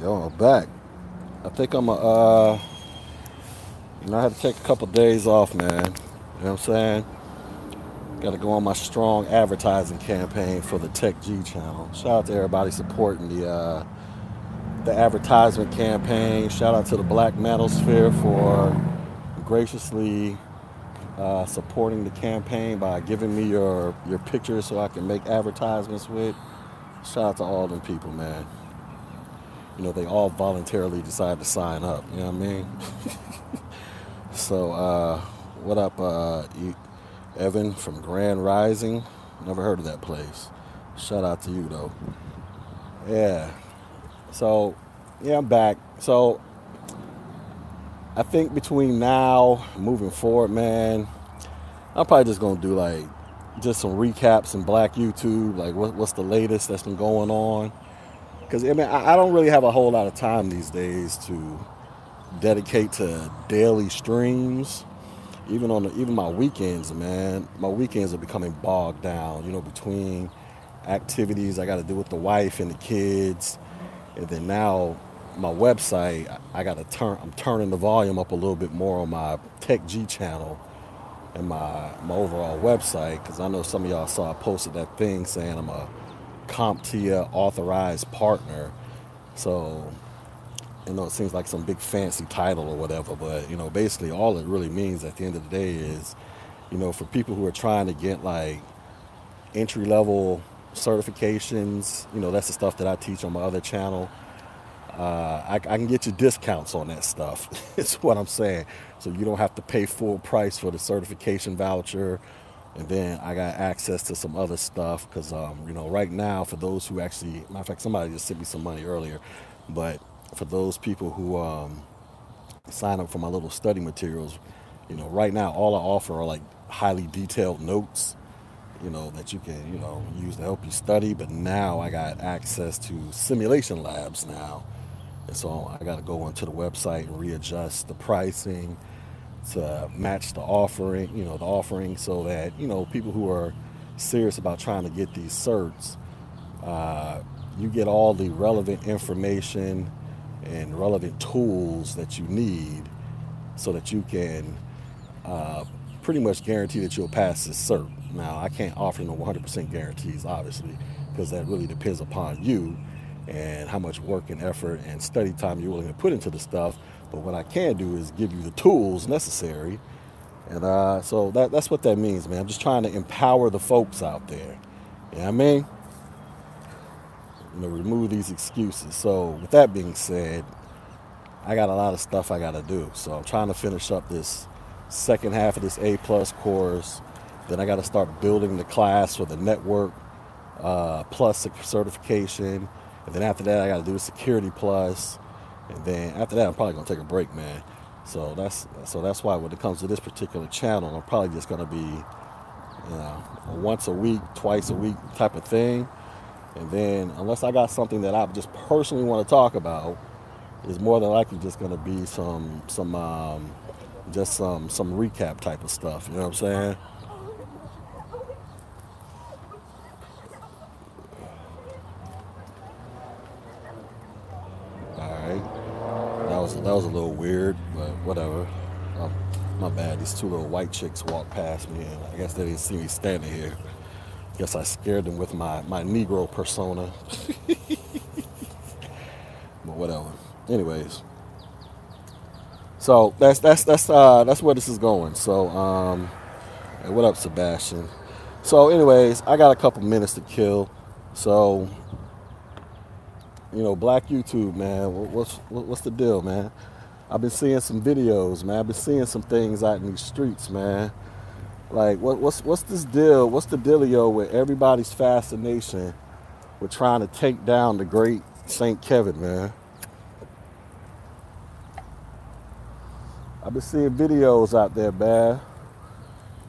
Yo, I'm back. I think I'm a, uh, you know, I had to take a couple days off, man. You know what I'm saying? Got to go on my strong advertising campaign for the Tech G channel. Shout out to everybody supporting the uh, the advertisement campaign. Shout out to the Black Manosphere for graciously uh, supporting the campaign by giving me your your pictures so I can make advertisements with. Shout out to all them people, man. You know, they all voluntarily decided to sign up. You know what I mean? so, uh, what up, uh, Evan from Grand Rising? Never heard of that place. Shout out to you, though. Yeah. So, yeah, I'm back. So, I think between now moving forward, man, I'm probably just gonna do like just some recaps in Black YouTube, like what, what's the latest that's been going on. Because I mean, I, I don't really have a whole lot of time these days to dedicate to daily streams. Even on the, even my weekends, man, my weekends are becoming bogged down. You know, between activities I got to do with the wife and the kids, and then now my website, I got to turn. I'm turning the volume up a little bit more on my Tech G channel and my my overall website because I know some of y'all saw I posted that thing saying I'm a CompTIA authorized partner. So you know it seems like some big fancy title or whatever, but you know basically all it really means at the end of the day is you know for people who are trying to get like entry level certifications, you know that's the stuff that I teach on my other channel uh, I, I, can get you discounts on that stuff. it's what I'm saying. So you don't have to pay full price for the certification voucher. And then I got access to some other stuff because, um, you know, right now, for those who actually, matter of fact, somebody just sent me some money earlier, but for those people who um, sign up for my little study materials, you know, right now, all I offer are like highly detailed notes you know, that you can, you know, use to help you study. But now I got access to simulation labs now. And so I got to go onto the website and readjust the pricing to match the offering, you know, the offering so that, you know, people who are serious about trying to get these certs, uh, you get all the relevant information and relevant tools that you need so that you can uh, pretty much guarantee that you'll pass this cert. Now, I can't offer no 100% guarantees, obviously, because that really depends upon you and how much work and effort and study time you're willing to put into the stuff. But what I can do is give you the tools necessary. And uh, so that, that's what that means, man. I'm just trying to empower the folks out there. You know what I mean? You know, remove these excuses. So with that being said, I got a lot of stuff I got to do. So I'm trying to finish up this second half of this A plus course. Then I got to start building the class for the network uh, plus certification. And then after that, I got to do the security plus. And then after that, I'm probably gonna take a break, man. So that's so that's why when it comes to this particular channel, I'm probably just gonna be, you know, once a week, twice a week type of thing. And then unless I got something that I just personally want to talk about, is more than likely just gonna be some some um, just some some recap type of stuff. You know what I'm saying? that was a little weird, but whatever. Um, my bad. These two little white chicks walked past me, and I guess they didn't see me standing here. Guess I scared them with my, my Negro persona. but whatever. Anyways, so that's that's that's uh, that's where this is going. So, um, hey, what up, Sebastian? So, anyways, I got a couple minutes to kill. So, you know, Black YouTube, man. What's what's the deal, man? I've been seeing some videos, man. I've been seeing some things out in these streets, man. Like, what, what's what's this deal? What's the dealio with everybody's fascination with trying to take down the great Saint Kevin, man? I've been seeing videos out there, man.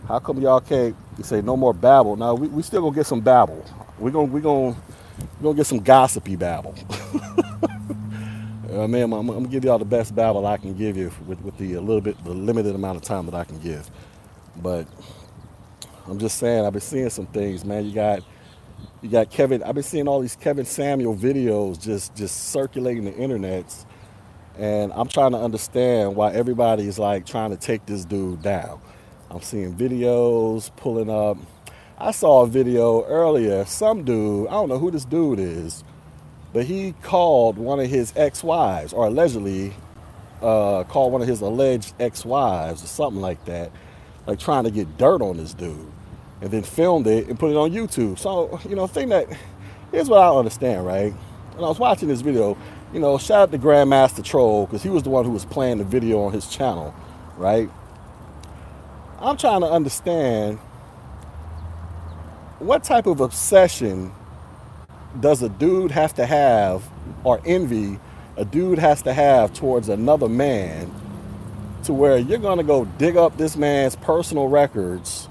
How come y'all can't say no more babble? Now we, we still gonna get some babble. We're gonna we gonna we're gonna get some gossipy babble. uh, man, I'm, I'm, gonna give y'all the best babble I can give you with, with the a little bit the limited amount of time that I can give. But I'm just saying, I've been seeing some things, man. You got You got Kevin. I've been seeing all these Kevin Samuel videos just just circulating the internets, and I'm trying to understand why everybody is like trying to take this dude down. I'm seeing videos pulling up. I saw a video earlier. Some dude, I don't know who this dude is, but he called one of his ex-wives, or allegedly uh, called one of his alleged ex-wives, or something like that, like trying to get dirt on this dude and then filmed it and put it on YouTube. So, you know, thing that here's what I understand, right? When I was watching this video, you know, shout out to Grandmaster Troll because he was the one who was playing the video on his channel, right? I'm trying to understand what type of obsession does a dude have to have or envy a dude has to have towards another man to where you're going to go dig up this man's personal records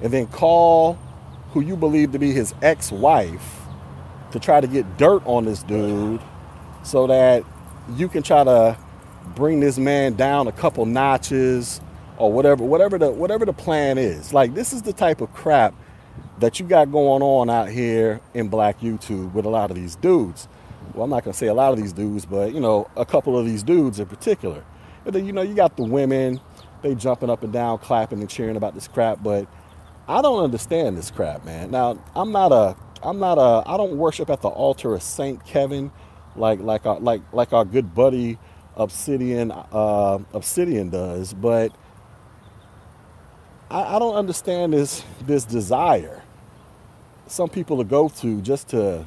and then call who you believe to be his ex-wife to try to get dirt on this dude so that you can try to bring this man down a couple notches or whatever whatever the whatever the plan is. Like this is the type of crap that you got going on out here in black youtube with a lot of these dudes. Well i'm not going to say a lot of these dudes but you know a couple of these dudes in particular. Then you know you got the women they jumping up and down clapping and cheering about this crap but I don't understand this crap, man. Now, I'm not a, I'm not a, I don't worship at the altar of Saint Kevin, like like our, like like our good buddy Obsidian uh, Obsidian does, but I, I don't understand this this desire some people to go to just to.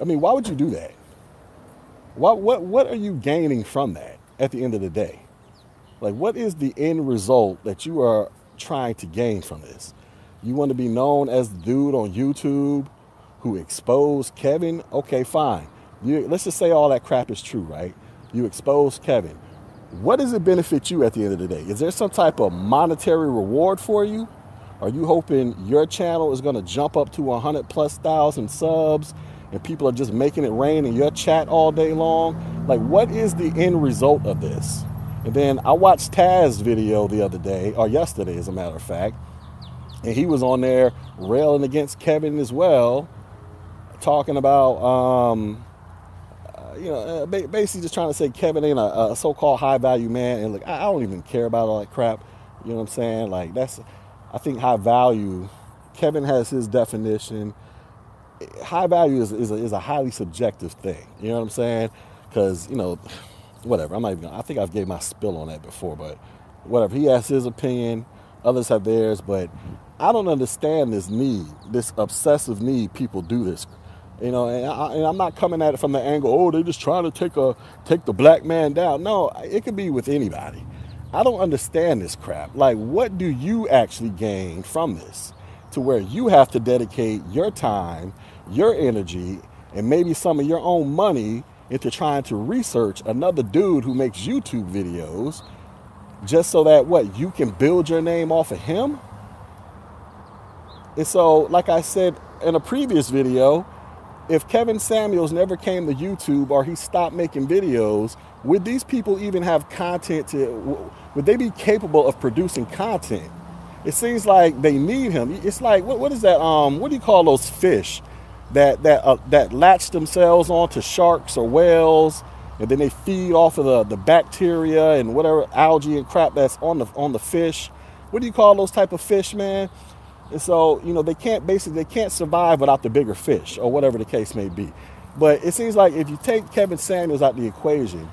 I mean, why would you do that? What what what are you gaining from that at the end of the day? Like, what is the end result that you are trying to gain from this? You want to be known as the dude on YouTube who exposed Kevin? Okay, fine. You, let's just say all that crap is true, right? You expose Kevin. What does it benefit you at the end of the day? Is there some type of monetary reward for you? Are you hoping your channel is going to jump up to 100 plus thousand subs and people are just making it rain in your chat all day long? Like, what is the end result of this? And then I watched Taz's video the other day, or yesterday, as a matter of fact, and he was on there railing against Kevin as well, talking about, um, uh, you know, uh, basically just trying to say Kevin ain't a, a so-called high value man. And I, I don't even care about all that crap. You know what I'm saying? Like that's, I think high value. Kevin has his definition. High value is, is, a, is a highly subjective thing. You know what I'm saying? Because you know, whatever. I'm not even. I think I've gave my spill on that before, but whatever. He has his opinion. Others have theirs, but I don't understand this need, this obsessive need people do this. You know, and, I, am not coming at it from the angle, oh, they're just trying to take a take the black man down. No, it could be with anybody. I don't understand this crap. Like, what do you actually gain from this? To where you have to dedicate your time, your energy, and maybe some of your own money into trying to research another dude who makes YouTube videos just so that what you can build your name off of him? And so, like I said in a previous video, if Kevin Samuels never came to YouTube or he stopped making videos, would these people even have content to, would they be capable of producing content? It seems like they need him. It's like, what, what is that? Um, what do you call those fish that, that, uh, that latch themselves onto sharks or whales and then they feed off of the, the bacteria and whatever algae and crap that's on the, on the fish? What do you call those type of fish, man? And so, you know, they can't basically they can't survive without the bigger fish or whatever the case may be. But it seems like if you take Kevin Samuels out the equation,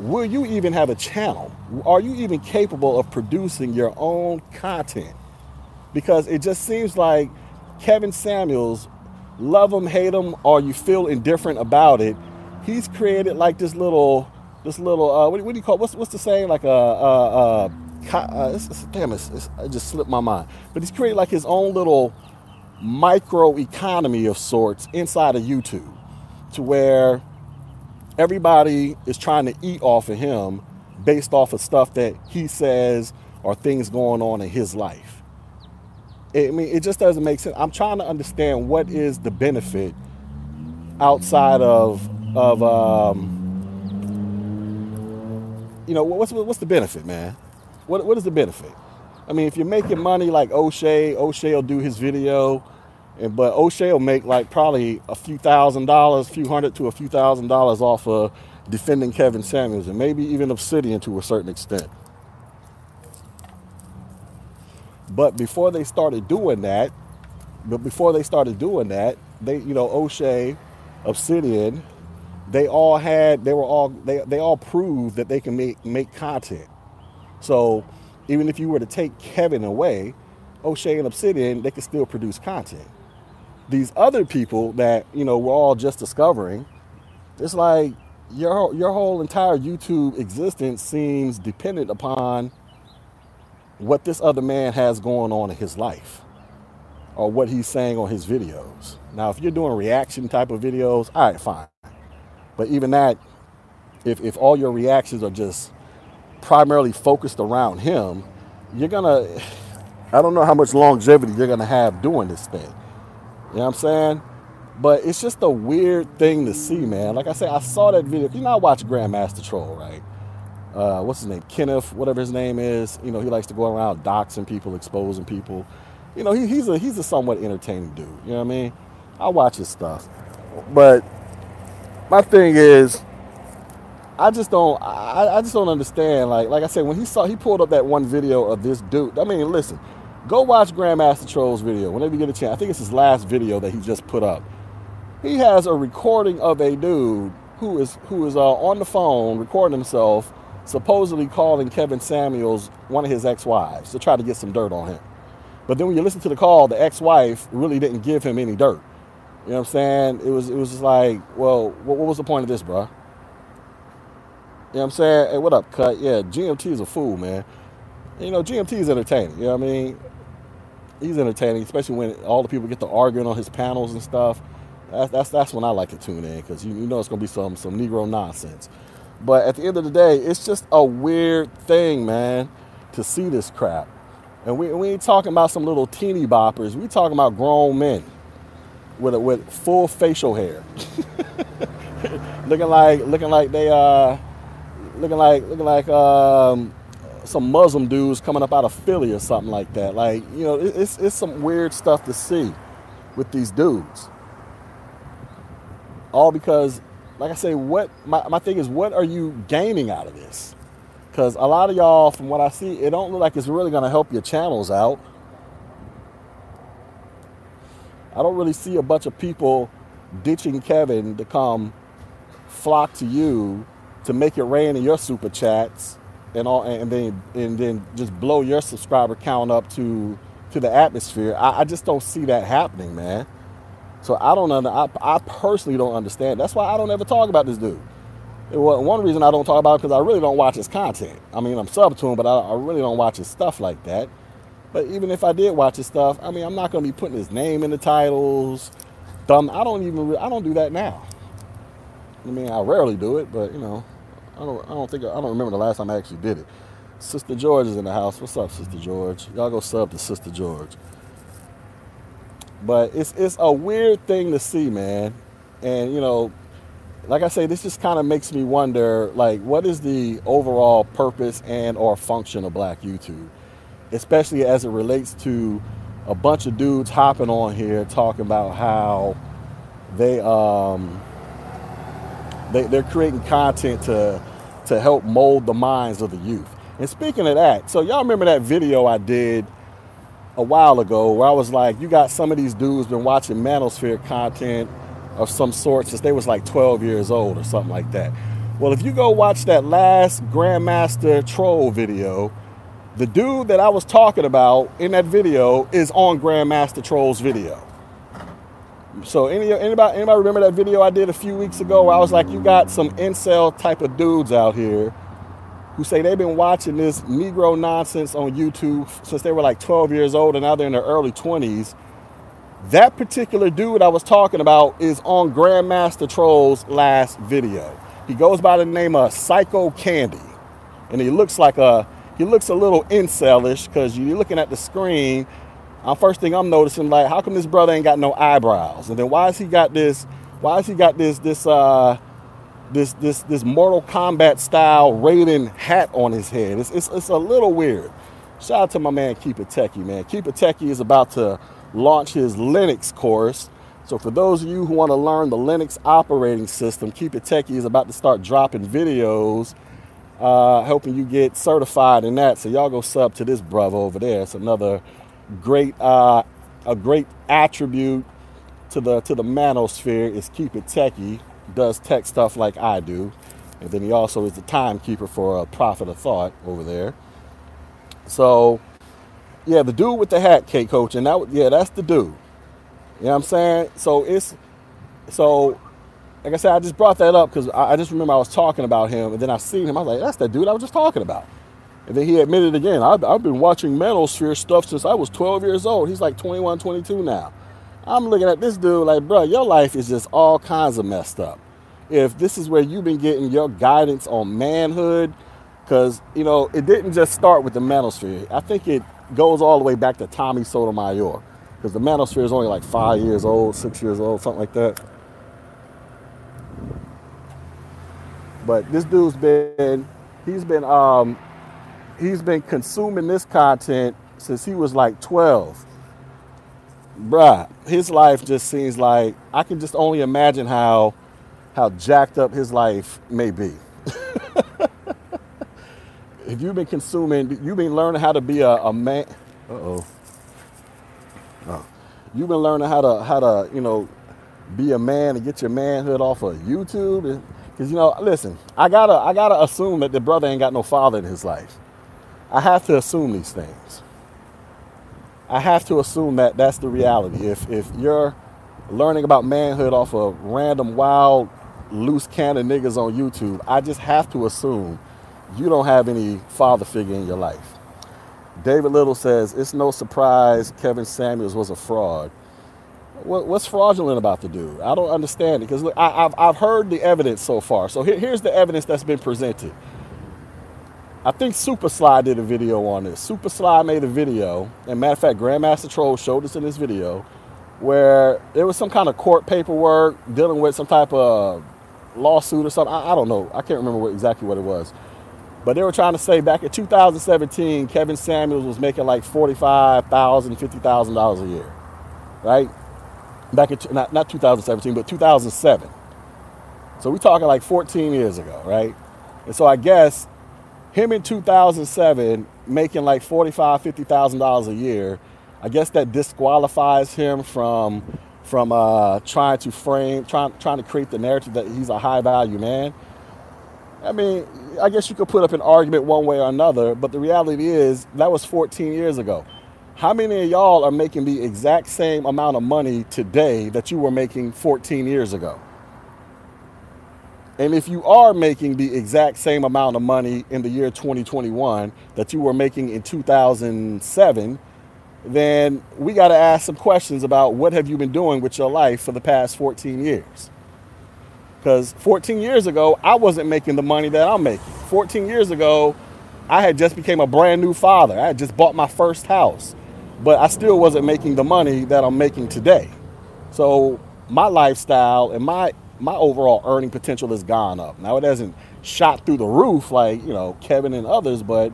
will you even have a channel? Are you even capable of producing your own content? Because it just seems like Kevin Samuels, love him, hate him, or you feel indifferent about it, he's created like this little, this little, uh, what, what do you call, what's, what's the saying? Like a, a, a uh, it's, it's, damn, it's, it's, it just slipped my mind. But he's created like his own little micro economy of sorts inside of YouTube to where everybody is trying to eat off of him based off of stuff that he says or things going on in his life. I mean, it just doesn't make sense. I'm trying to understand what is the benefit outside of of um, you know what's what's the benefit, man? What, what is the benefit? I mean, if you're making money like O'Shea, O'Shea will do his video And but O'Shea will make like probably a few thousand dollars, a few hundred to a few thousand dollars off of defending Kevin Samuels, and maybe even Obsidian to a certain extent. But before they started doing that, but before they started doing that, they, you know, O'Shea, Obsidian, they all had, they were all, they, they all proved that they can make, make content. So even if you were to take Kevin away, O'Shea and Obsidian, they could still produce content. These other people that, you know, we're all just discovering, it's like your, your whole entire YouTube existence seems dependent upon what this other man has going on in his life or what he's saying on his videos. Now, if you're doing reaction type of videos, all right, fine. But even that, if, if all your reactions are just primarily focused around him, you're gonna, I don't know how much longevity you're gonna have doing this thing. You know what I'm saying? But it's just a weird thing to see, man. Like I said, I saw that video. You know, I watch Grandmaster Troll, right? uh, what's his name, Kenneth, whatever his name is. You know, he likes to go around doxing people, exposing people. You know, he, he's a he's a somewhat entertaining dude. You know what I mean? I watch his stuff, but my thing is, I just don't I, I just don't understand. Like like I said, when he saw he pulled up that one video of this dude. I mean, listen, go watch Grandmaster Troll's video whenever you get a chance. I think it's his last video that he just put up. He has a recording of a dude who is who is uh, on the phone recording himself supposedly calling Kevin Samuels one of his ex-wives to try to get some dirt on him. But then when you listen to the call, the ex-wife really didn't give him any dirt. You know what I'm saying? It was it was just like, well, what, what was the point of this, bro? You know what I'm saying? Hey, what up, cut? Yeah, GMT is a fool, man. You know, GMT is entertaining. You know what I mean? He's entertaining, especially when all the people get to arguing on his panels and stuff. That's that's, that's when I like to tune in because you, you know it's gonna be some some Negro nonsense. But at the end of the day, it's just a weird thing, man, to see this crap. And we, we ain't talking about some little teeny boppers. We talking about grown men with a, with full facial hair, looking like looking like they uh looking like looking like um, some Muslim dudes coming up out of Philly or something like that. Like you know, it's it's some weird stuff to see with these dudes. All because like I say, what my, my thing is, what are you gaining out of this? Because a lot of y'all, from what I see, it don't look like it's really going to help your channels out. I don't really see a bunch of people ditching Kevin to come flock to you to make it rain in your super chats and all, and then and then just blow your subscriber count up to to the atmosphere. I, I just don't see that happening, man. So I don't under, I, I personally don't understand. That's why I don't ever talk about this dude. Well, one reason I don't talk about it because I really don't watch his content. I mean, I'm sub to him, but I, I, really don't watch his stuff like that. But even if I did watch his stuff, I mean, I'm not going to be putting his name in the titles. Dumb. I don't even. I don't do that now. I mean, I rarely do it, but you know, I don't. I don't think. I don't remember the last time I actually did it. Sister George is in the house. What's up, Sister George? Y'all go sub to Sister George. But it's it's a weird thing to see, man. And you know, like I say, this just kind of makes me wonder, like, what is the overall purpose and or function of Black YouTube, especially as it relates to a bunch of dudes hopping on here talking about how they um they, they're creating content to to help mold the minds of the youth. And speaking of that, so y'all remember that video I did a while ago where I was like, you got some of these dudes been watching Manosphere content of some sort since they was like 12 years old or something like that. Well, if you go watch that last Grandmaster Troll video, the dude that I was talking about in that video is on Grandmaster Troll's video. So any, anybody anybody remember that video I did a few weeks ago where I was like, you got some incel type of dudes out here who say they've been watching this Negro nonsense on YouTube since they were like 12 years old and now they're in their early 20s. That particular dude I was talking about is on Grandmaster Troll's last video. He goes by the name of Psycho Candy. And he looks like a he looks a little incelish because you're looking at the screen. I'm first thing I'm noticing, like, how come this brother ain't got no eyebrows? And then why has he got this, why has he got this this uh this this this Mortal Kombat style Raiden hat on his head. It's, it's, it's a little weird. Shout out to my man Keep It Techie, man. Keep It Techie is about to launch his Linux course. So for those of you who want to learn the Linux operating system, Keep It Techie is about to start dropping videos, uh, helping you get certified in that. So y'all go sub to this brother over there. It's another great, uh, a great attribute to the to the manosphere is Keep It Techie. Does tech stuff like I do, and then he also is the timekeeper for a Prophet of Thought over there. So yeah, the dude with the hat, K coach, and that yeah, that's the dude. You know what I'm saying? So it's so like I said, I just brought that up because I, I, just remember I was talking about him, and then I seen him. I was like, that's that dude I was just talking about. And then he admitted again, I've, I've been watching Manosphere stuff since I was 12 years old. He's like 21, 22 now. I'm looking at this dude like, bro, your life is just all kinds of messed up. If this is where you've been getting your guidance on manhood, because, you know, it didn't just start with the Manosphere. I think it goes all the way back to Tommy Sotomayor because the manosphere is only like five years old, six years old, something like that. But this dude's been, he's been, um, he's been consuming this content since he was like 12. Bruh, his life just seems like I can just only imagine how, how jacked up his life may be. if you've been consuming, you've been learning how to be a, a man. Uh oh. You've been learning how to how to you know be a man and get your manhood off of YouTube. Because you know, listen, I gotta I gotta assume that the brother ain't got no father in his life. I have to assume these things. I have to assume that that's the reality. If if you're learning about manhood off of random wild loose cannon niggas on YouTube, I just have to assume you don't have any father figure in your life. David Little says, It's no surprise Kevin Samuels was a fraud. What's fraudulent about the dude? I don't understand it because I've, I've heard the evidence so far. So here, here's the evidence that's been presented. I think Super Sly did a video on this. Super Sly made a video, and matter of fact, Grandmaster Troll showed us in this video, where there was some kind of court paperwork dealing with some type of lawsuit or something. I, I don't know. I can't remember what, exactly what it was. But they were trying to say back in 2017, Kevin Samuels was making like $45,000, $50,000 a year, right? Back in, not, not 2017, but 2007. So we're talking like 14 years ago, right? And so I guess him in 2007 making like $45,000, $50,000 a year, I guess that disqualifies him from from uh, trying to frame, trying, trying to create the narrative that he's a high value man. I mean, I guess you could put up an argument one way or another, but the reality is that was 14 years ago. How many of y'all are making the exact same amount of money today that you were making 14 years ago? And if you are making the exact same amount of money in the year 2021 that you were making in 2007, then we got to ask some questions about what have you been doing with your life for the past 14 years? Because 14 years ago, I wasn't making the money that I'm making. 14 years ago, I had just became a brand new father. I had just bought my first house, but I still wasn't making the money that I'm making today. So my lifestyle and my my overall earning potential has gone up. Now it hasn't shot through the roof like you know Kevin and others, but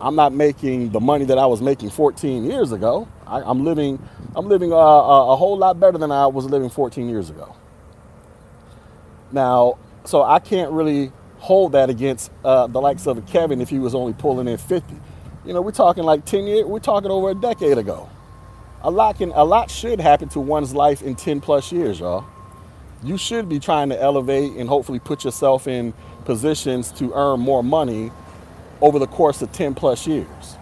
I'm not making the money that I was making 14 years ago. I, am living I'm living a, a, a whole lot better than I was living 14 years ago. Now, so I can't really hold that against uh, the likes of Kevin if he was only pulling in 50. You know, we're talking like 10 years, we're talking over a decade ago. A lot can, a lot should happen to one's life in 10 plus years, y'all. You should be trying to elevate and hopefully put yourself in positions to earn more money over the course of 10 plus years.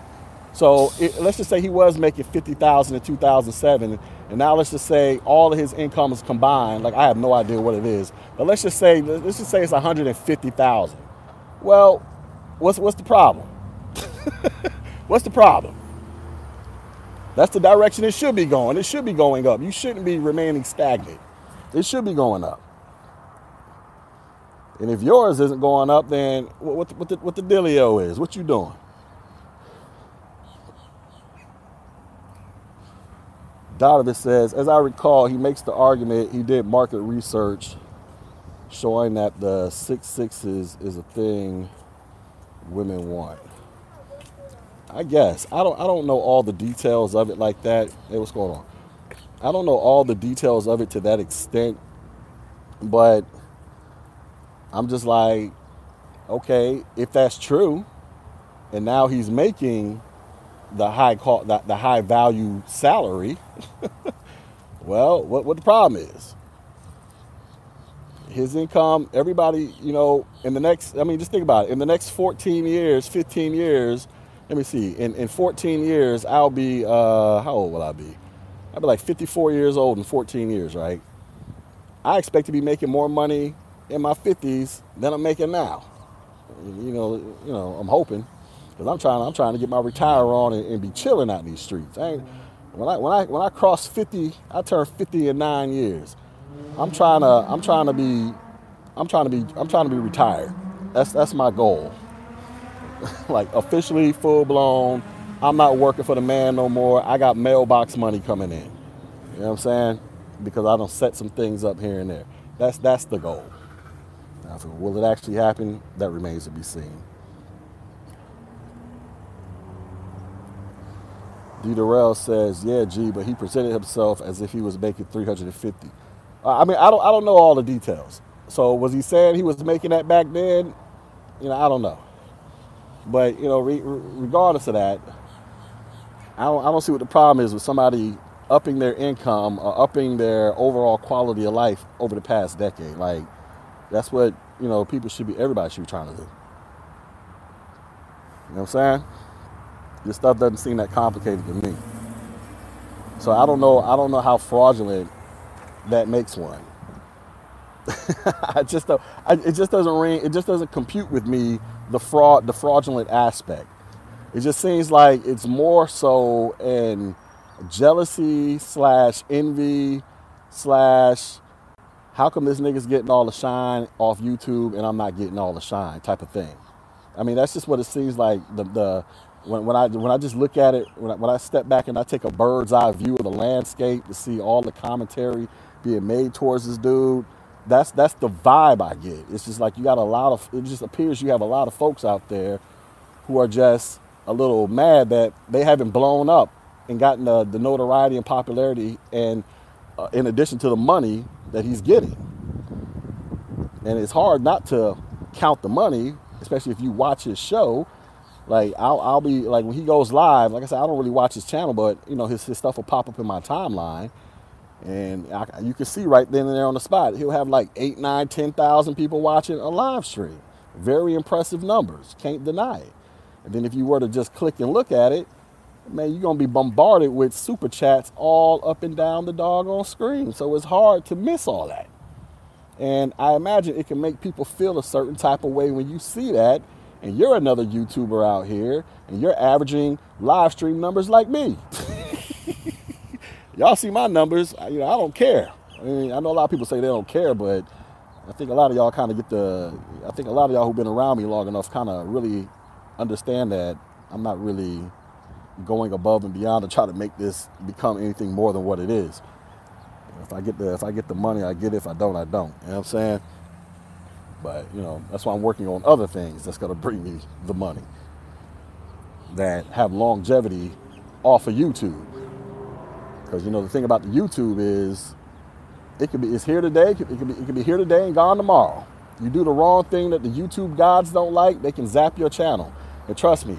So it, let's just say he was making 50,000 in 2007 and now let's just say all of his income is combined. Like I have no idea what it is, but let's just say let's just say it's 150,000. Well, what's what's the problem? what's the problem? That's the direction it should be going. It should be going up. You shouldn't be remaining stagnant. It should be going up. And if yours isn't going up, then what, what, the, what the dealio is? What you doing? Donovan says, as I recall, he makes the argument he did market research showing that the six sixes is a thing women want. I guess I don't I don't know all the details of it like that. Hey, what's going on? I don't know all the details of it to that extent, but I'm just like, okay, if that's true, and now he's making the high call, the, the high value salary. well, what what the problem is? His income, everybody, you know, in the next, I mean, just think about it. In the next 14 years, 15 years, let me see, in, in 14 years, I'll be, uh, how old will I be? I'll be like 54 years old in 14 years, right? I expect to be making more money in my 50s than I'm making now. You know, you know, I'm hoping because I'm trying, I'm trying to get my retire on and, and be chilling out in these streets. I when I when I when I cross 50, I turn 50 in nine years. I'm trying to I'm trying to be I'm trying to be I'm trying to be retired. That's that's my goal. like officially full blown. I'm not working for the man no more. I got mailbox money coming in. You know what I'm saying? Because I don't set some things up here and there. That's that's the goal. Now, will it actually happen? That remains to be seen. D. Durrell says, "Yeah, G, but he presented himself as if he was making 350." I mean, I don't, I don't know all the details. So was he saying he was making that back then? You know, I don't know. But you know, re- regardless of that, I don't, I don't see what the problem is with somebody upping their income or upping their overall quality of life over the past decade. Like, that's what you know people should be. Everybody should be trying to do. You know what I'm saying? This stuff doesn't seem that complicated to me. So I don't know. I don't know how fraudulent that makes one. I just don't, I, it just doesn't ring. It just doesn't compute with me the fraud, the fraudulent aspect. It just seems like it's more so in jealousy slash envy slash how come this nigga's getting all the shine off YouTube and I'm not getting all the shine type of thing. I mean, that's just what it seems like. The the when, when I when I just look at it, when I, when I step back and I take a bird's eye view of the landscape to see all the commentary being made towards this dude, that's that's the vibe I get. It's just like you got a lot of. It just appears you have a lot of folks out there who are just a little mad that they haven't blown up and gotten the, the notoriety and popularity, and uh, in addition to the money that he's getting. And it's hard not to count the money, especially if you watch his show like I'll, I'll be like when he goes live. Like I said, I don't really watch his channel, but you know his, his stuff will pop up in my timeline, and I, you can see right then and there on the spot. He'll have like eight, nine, ten thousand people watching a live stream. Very impressive numbers. Can't deny it. And then if you were to just click and look at it, man, you're gonna be bombarded with super chats all up and down the doggone screen. So it's hard to miss all that. And I imagine it can make people feel a certain type of way when you see that and you're another YouTuber out here and you're averaging live stream numbers like me. y'all see my numbers, you know, I don't care. I mean, I know a lot of people say they don't care, but I think a lot of y'all kind of get the, I think a lot of y'all who've been around me long enough kind of really understand that I'm not really going above and beyond to try to make this become anything more than what it is. If I get the, if I get the money, I get it. If I don't, I don't. You know what I'm saying? But you know, that's why I'm working on other things that's gonna bring me the money that have longevity off of YouTube. Because you know the thing about the YouTube is it could be it's here today, it could, be it could be here today and gone tomorrow. You do the wrong thing that the YouTube gods don't like, they can zap your channel. And trust me,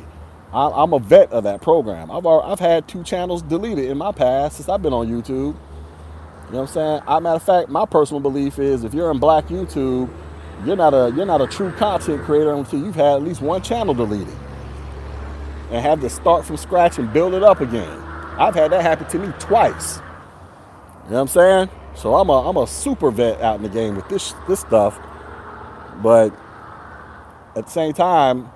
I'm a vet of that program. I've I've had two channels deleted in my past since I've been on YouTube. You know what I'm saying? I, matter of fact, my personal belief is if you're in black YouTube, you're not a you're not a true content creator until you've had at least one channel deleted and have to start from scratch and build it up again. I've had that happen to me twice. You know what I'm saying? So I'm a I'm a super vet out in the game with this this stuff. But at the same time,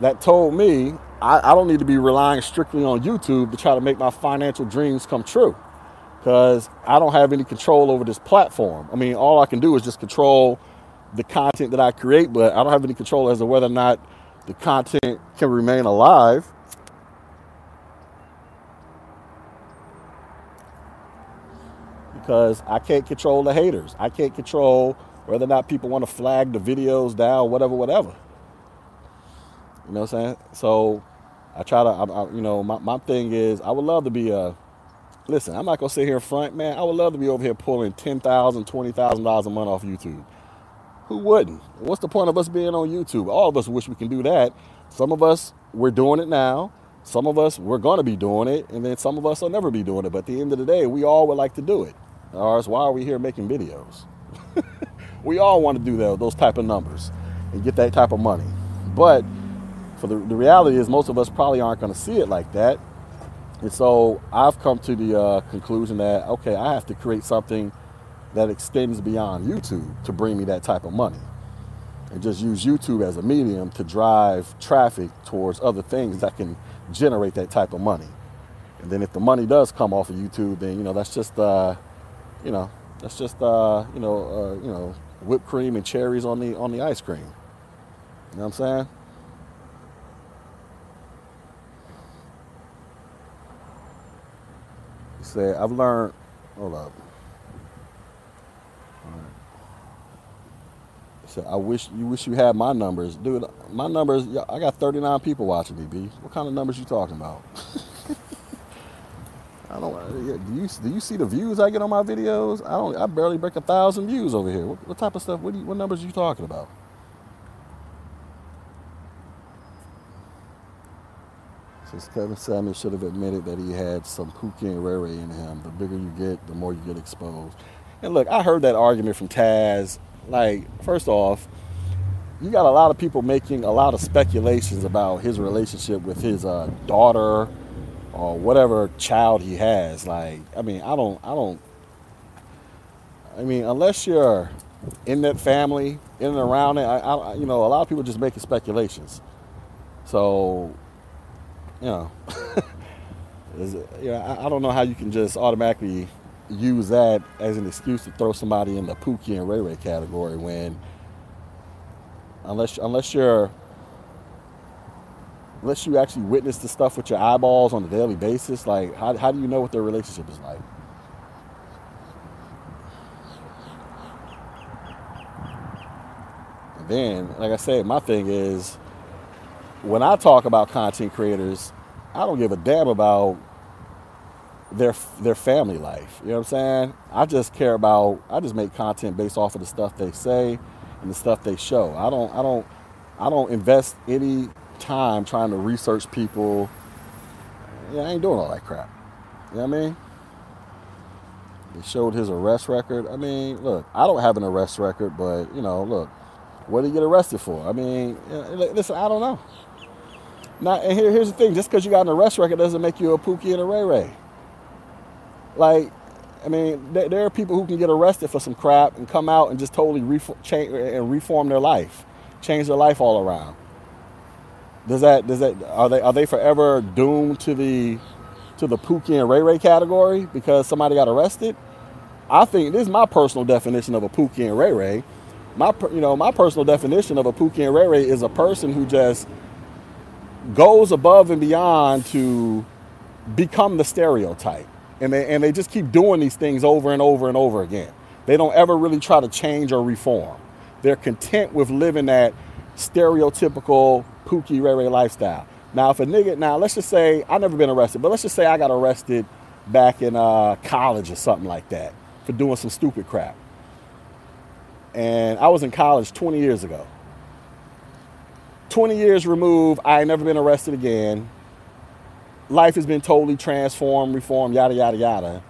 that told me I, I don't need to be relying strictly on YouTube to try to make my financial dreams come true. Because I don't have any control over this platform. I mean, all I can do is just control the content that I create, but I don't have any control as to whether or not the content can remain alive. Because I can't control the haters. I can't control whether or not people want to flag the videos down, whatever, whatever. You know what I'm saying? So I try to, I, I, you know, my, my thing is I would love to be a, listen, I'm not gonna sit here in front, man. I would love to be over here pulling ten thousand, twenty thousand dollars a month off YouTube. Who wouldn't? What's the point of us being on YouTube? All of us wish we can do that. Some of us we're doing it now. Some of us we're gonna be doing it, and then some of us will never be doing it. But at the end of the day, we all would like to do it. Or else why are we here making videos? we all want to do that, those type of numbers and get that type of money. But for the, the reality is most of us probably aren't going to see it like that. And so I've come to the uh, conclusion that, okay, I have to create something that extends beyond YouTube to bring me that type of money. And just use YouTube as a medium to drive traffic towards other things that can generate that type of money. And then if the money does come off of YouTube, then you know that's just uh, you know that's just uh, you know uh, you know whipped cream and cherries on the on the ice cream. You know what I'm saying? Said, I've learned. Hold up. So I wish you wish you had my numbers, dude. My numbers, I got 39 people watching me. B, what kind of numbers you talking about? I don't. Uh, do you do you see the views I get on my videos? I don't. I barely break a thousand views over here. What, what type of stuff? What, you, what numbers are you talking about? Says Kevin Samuel should have admitted that he had some Pookie and Ray in him. The bigger you get, the more you get exposed. And look, I heard that argument from Taz like, first off, you got a lot of people making a lot of speculations about his relationship with his uh, daughter or whatever child he has. Like, I mean, I don't, I don't. I mean, unless you're in that family, in and around it, I, I you know, a lot of people just making speculations. So, you know, is you know, I, I don't know how you can just automatically use that as an excuse to throw somebody in the Pookie and Ray Ray category when unless unless you're unless you actually witness the stuff with your eyeballs on a daily basis, like how, how do you know what their relationship is like? Then, like I said, my thing is when I talk about content creators, I don't give a damn about their their family life. You know what I'm saying? I just care about I just make content based off of the stuff they say and the stuff they show. I don't I don't I don't invest any time trying to research people. Yeah, I ain't doing all that crap. You know what I mean? He showed his arrest record. I mean, look, I don't have an arrest record, but you know, look, what did he get arrested for? I mean, listen, I don't know. Now, and here, here's the thing: just because you got an arrest record doesn't make you a Pookie and a Ray Ray. Like, I mean, there, there, are people who can get arrested for some crap and come out and just totally reform, change, and reform their life, change their life all around. Does that does that are they are they forever doomed to the to the Pookie and Ray Ray category because somebody got arrested? I think this is my personal definition of a Pookie and Ray Ray. My you know my personal definition of a Pookie and Ray is a person who just goes above and beyond to become the stereotype and they and they just keep doing these things over and over and over again. They don't ever really try to change or reform. They're content with living that stereotypical Pookie Ray lifestyle. Now, if a nigga, now let's just say I never been arrested, but let's just say I got arrested back in uh, college or something like that for doing some stupid crap. And I was in college 20 years ago. 20 years removed, I ain't never been arrested again life has been totally transformed, reformed, yada yada yada.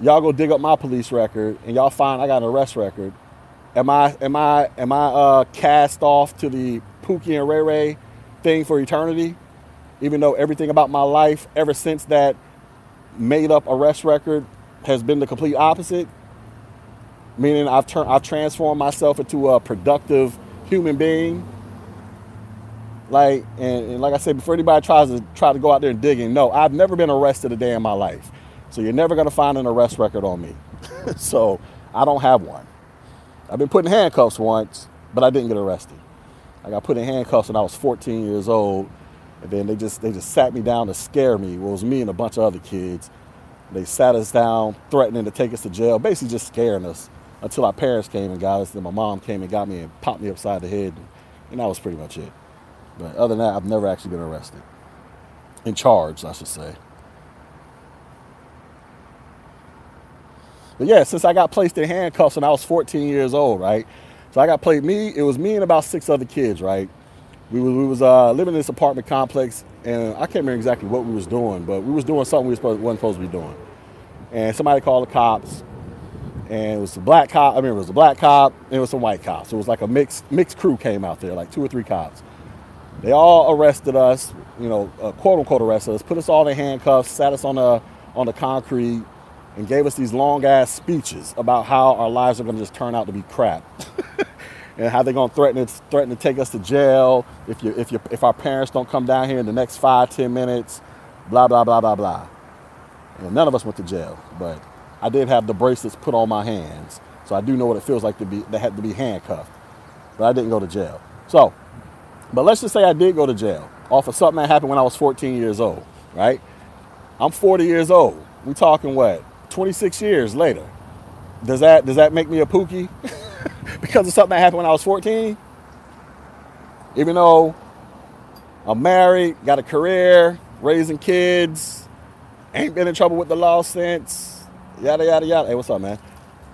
Y'all go dig up my police record and y'all find I got an arrest record. Am I am I am I uh, cast off to the Pookie and Ray Ray thing for eternity? Even though everything about my life ever since that made up arrest record has been the complete opposite. Meaning I've turned I've transformed myself into a productive human being like and, and, like I said, before anybody tries to try to go out there and dig in, no, I've never been arrested a day in my life. So you're never gonna find an arrest record on me. so I don't have one. I've been put in handcuffs once, but I didn't get arrested. I got put in handcuffs when I was 14 years old, and then they just they just sat me down to scare me. Well, it was me and a bunch of other kids. They sat us down, threatening to take us to jail, basically just scaring us until our parents came and got us. Then my mom came and got me and popped me upside the head, and that was pretty much it. But other than that, I've never actually been arrested. In charge, I should say. But yeah, since I got placed in handcuffs when I was 14 years old, right? So I got played me. It was me and about six other kids, right? We was we was uh, living in this apartment complex, and I can't remember exactly what we was doing, but we was doing something we was supposed, wasn't supposed to be doing. And somebody called the cops, and it was a black cop. I mean, it was a black cop, and it was some white cops. It was like a mixed mixed crew came out there, like two or three cops. They all arrested us, you know, uh, quote unquote arrested us, put us all in handcuffs, sat us on the on the concrete, and gave us these long ass speeches about how our lives are going to just turn out to be crap. and how they're going to threaten to, threaten to take us to jail if, you, if, you, if our parents don't come down here in the next five, ten minutes, blah, blah, blah, blah, blah. And none of us went to jail, but I did have the bracelets put on my hands. So I do know what it feels like to be, they had to be handcuffed. But I didn't go to jail. So, but let's just say I did go to jail off of something that happened when I was 14 years old, right? I'm 40 years old. We talking what? 26 years later. Does that does that make me a pookie? because of something that happened when I was 14? Even though I'm married, got a career, raising kids, ain't been in trouble with the law since, yada yada yada. Hey, what's up, man?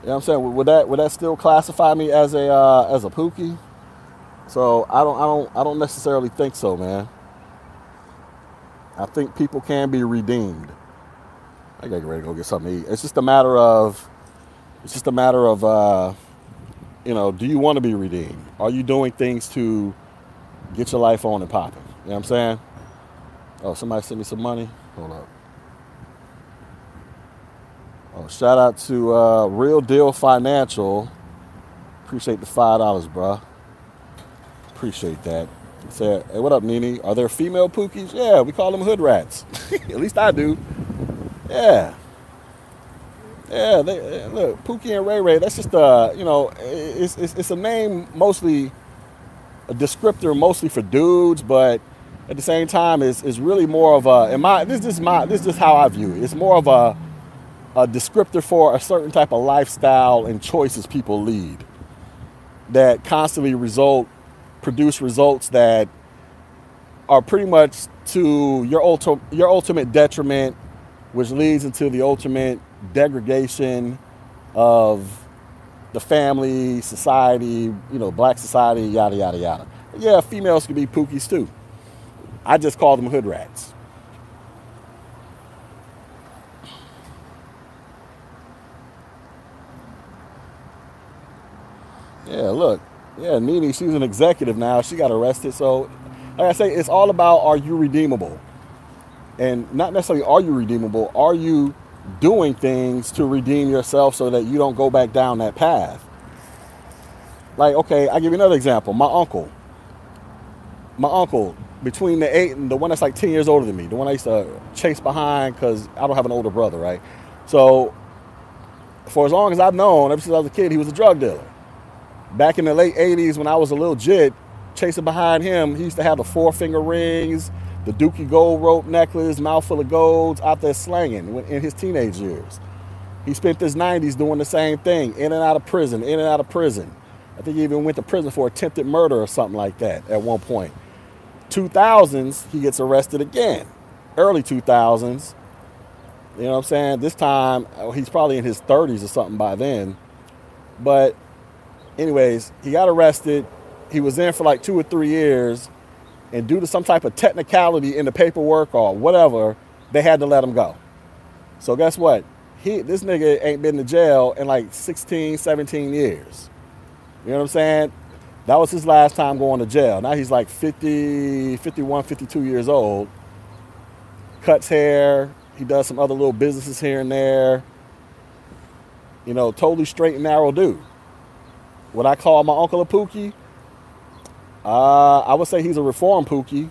You know what I'm saying? Would that would that still classify me as a uh, as a pookie? So I don't I don't I don't necessarily think so, man. I think people can be redeemed. I gotta get ready to go get something to eat. It's just a matter of, it's just a matter of, uh, you know, do you want to be redeemed? Are you doing things to get your life on and popping? You know what I'm saying? Oh, somebody sent me some money. Hold up. Oh, shout out to uh, Real Deal Financial. Appreciate the five dollars, bruh. Appreciate that. Said, hey, what up, Nini? Are there female pookies? Yeah, we call them hood rats. At least I do. Yeah. Yeah, they, eh, look, Pookie and Ray Ray, that's just a, you know, it's, it's, it's a name mostly, a descriptor mostly for dudes, but at the same time, it's, it's really more of a, in my, this is my, this is how I view it. It's more of a, a descriptor for a certain type of lifestyle and choices people lead that constantly result produce results that are pretty much to your ultimate your ultimate detriment, which leads into the ultimate degradation of the family, society, you know, black society, yada yada yada. Yeah, females can be pookies too. I just call them hood rats. Yeah, look, yeah, Nene, she's an executive now. She got arrested. So, like I say, it's all about are you redeemable? And not necessarily are you redeemable, are you doing things to redeem yourself so that you don't go back down that path? Like, okay, I'll give you another example. My uncle. My uncle, between the eight and the one that's like 10 years older than me, the one I used to chase behind because I don't have an older brother, right? So, for as long as I've known, ever since I was a kid, he was a drug dealer back in the late 80s when I was a little jit, chasing behind him, he used to have the four finger rings, the Dookie gold rope necklace, mouthful of golds out there slanging in his teenage years. He spent his 90s doing the same thing, in and out of prison, in and out of prison. I think he even went to prison for attempted murder or something like that at one point. 2000s, he gets arrested again. Early 2000s. You know what I'm saying? This time, oh, he's probably in his 30s or something by then. But anyways, he got arrested. He was in for like two or three years, and due to some type of technicality in the paperwork or whatever, they had to let him go. So guess what? He this nigga ain't been to jail in like 16, 17 years. You know what I'm saying? That was his last time going to jail. Now he's like 50, 51, 52 years old. Cuts hair. He does some other little businesses here and there. You know, totally straight and narrow dude. Would I call my uncle a Pookie? Uh, I would say he's a reformed Pookie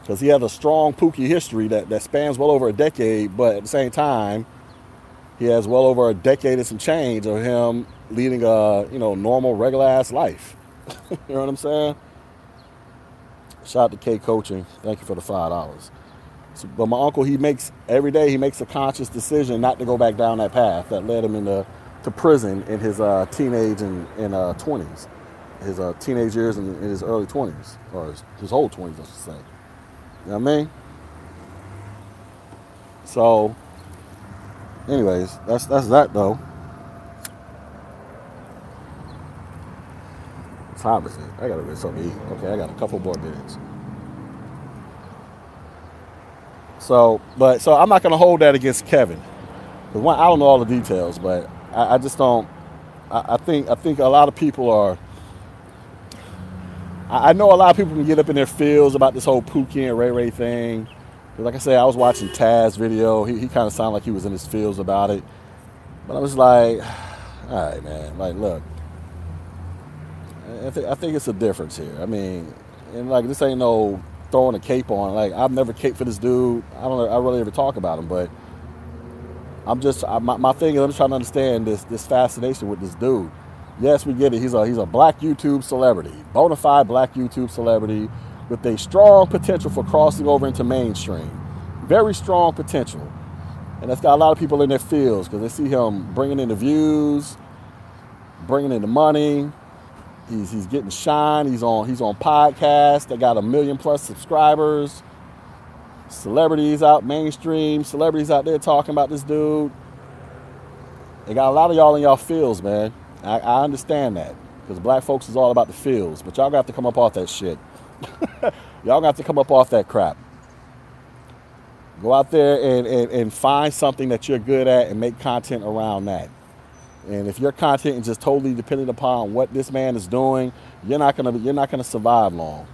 because he has a strong Pookie history that, that spans well over a decade, but at the same time, he has well over a decade and some change of him leading a you know normal regular ass life. you know what I'm saying? Shout out to K Coaching. Thank you for the five dollars. So, but my uncle, he makes every day he makes a conscious decision not to go back down that path that led him into to prison in his uh, teenage and, and uh, 20s, his uh, teenage years and in his early 20s, or his, his whole 20s, I should say. You know what I mean? So, anyways, that's that's that though. Time is it? I gotta get something to eat. Okay, I got a couple more minutes. So, but so I'm not gonna hold that against Kevin. One, I don't know all the details, but I, I just don't. I, I think I think a lot of people are. I, I know a lot of people can get up in their feels about this whole Pookie and Ray Ray thing. Like I said, I was watching Taz's video. He, he kind of sounded like he was in his feels about it. But I was like, all right, man. Like, look, I, th- I think it's a difference here. I mean, and like this ain't no throwing a cape on. Like I've never caped for this dude. I don't. I really ever talk about him, but I'm just I, my, my thing is I'm trying to understand this this fascination with this dude. Yes, we get it. He's a he's a black YouTube celebrity, bona fide black YouTube celebrity with a strong potential for crossing over into mainstream. Very strong potential. And that's got a lot of people in their fields because they see him bringing in the views, bringing in the money. He's, he's getting shine. He's on he's on podcasts They got a million plus subscribers. Celebrities out mainstream, celebrities out there talking about this dude. They got a lot of y'all in y'all fields, man. I, I understand that because black folks is all about the fields, but y'all got to come up off that shit. y'all got to come up off that crap. Go out there and, and, and find something that you're good at and make content around that. And if your content is just totally dependent upon what this man is doing, you're not gonna you're not gonna survive long.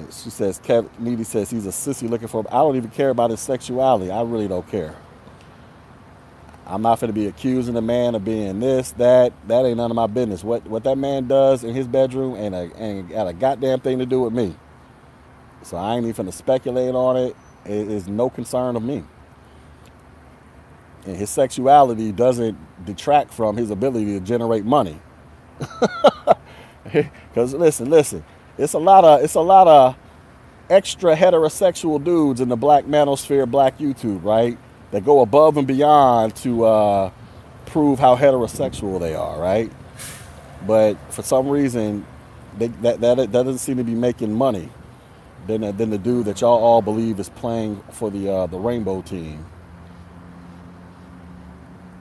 And she says, Kev Needy says he's a sissy looking for. him. I don't even care about his sexuality. I really don't care. I'm not going to be accusing the man of being this, that. That ain't none of my business. What what that man does in his bedroom ain't a, ain't got a goddamn thing to do with me. So I ain't even going to speculate on it. It is no concern of me. And his sexuality doesn't detract from his ability to generate money. Because listen, listen, it's a lot of it's a lot of extra heterosexual dudes in the black manosphere, black YouTube, right? that go above and beyond to uh, prove how heterosexual they are, right? But for some reason, they, that, that, that doesn't seem to be making money than, than the dude that y'all all believe is playing for the, uh, the rainbow team.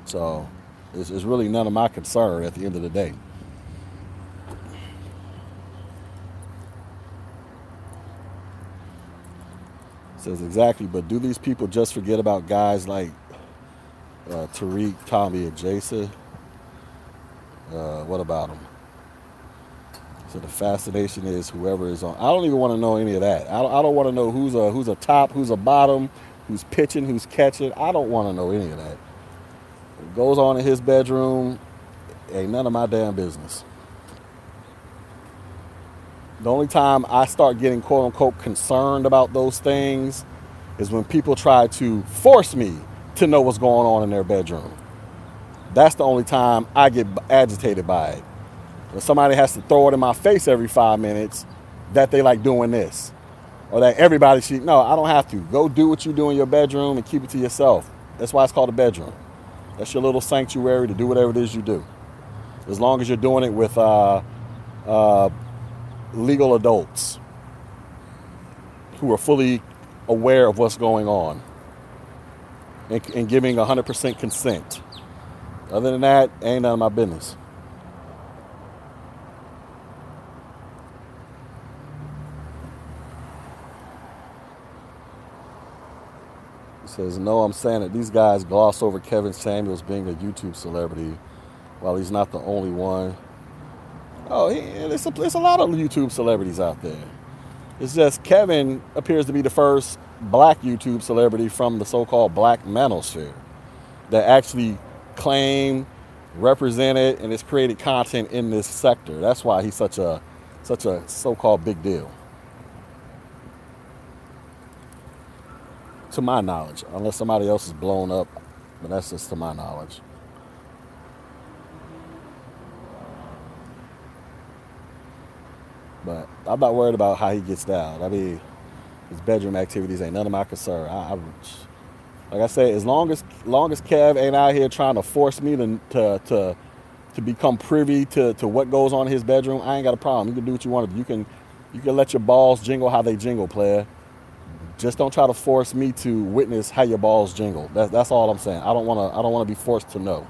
So it's, it's really none of my concern at the end of the day. Says exactly, but do these people just forget about guys like uh, Tariq, Tommy, and Jason? Uh, what about them? So the fascination is whoever is on. I don't even want to know any of that. I don't, don't want to know who's a who's a top, who's a bottom, who's pitching, who's catching. I don't want to know any of that. What goes on in his bedroom ain't none of my damn business. The only time I start getting quote unquote concerned about those things is when people try to force me to know what's going on in their bedroom. That's the only time I get agitated by it. When somebody has to throw it in my face every five minutes that they like doing this. Or that everybody should, no, I don't have to. Go do what you do in your bedroom and keep it to yourself. That's why it's called a bedroom. That's your little sanctuary to do whatever it is you do. As long as you're doing it with uh, uh, legal adults who are fully aware of what's going on and, and giving 100% consent. Other than that, ain't none of my business. says, No, I'm saying that these guys gloss over Kevin Samuels being a YouTube celebrity while he's not the only one. Oh, there's a, there's a lot of YouTube celebrities out there. It's just Kevin appears to be the first black YouTube celebrity from the so-called black manosphere that actually claimed, represented, and has created content in this sector. That's why he's such a such a so-called big deal. To my knowledge, unless somebody else is blown up, but that's just to my knowledge. But I'm not worried about how he gets down. I mean, his bedroom activities ain't none of my concern. I, I like I said, as long as long as Kev ain't out here trying to force me to to, to to become privy to, to what goes on in his bedroom, I ain't got a problem. You can do what you want to do. You can you can let your balls jingle how they jingle, player. Just don't try to force me to witness how your balls jingle. That's that's all I'm saying. I don't wanna I don't wanna be forced to know.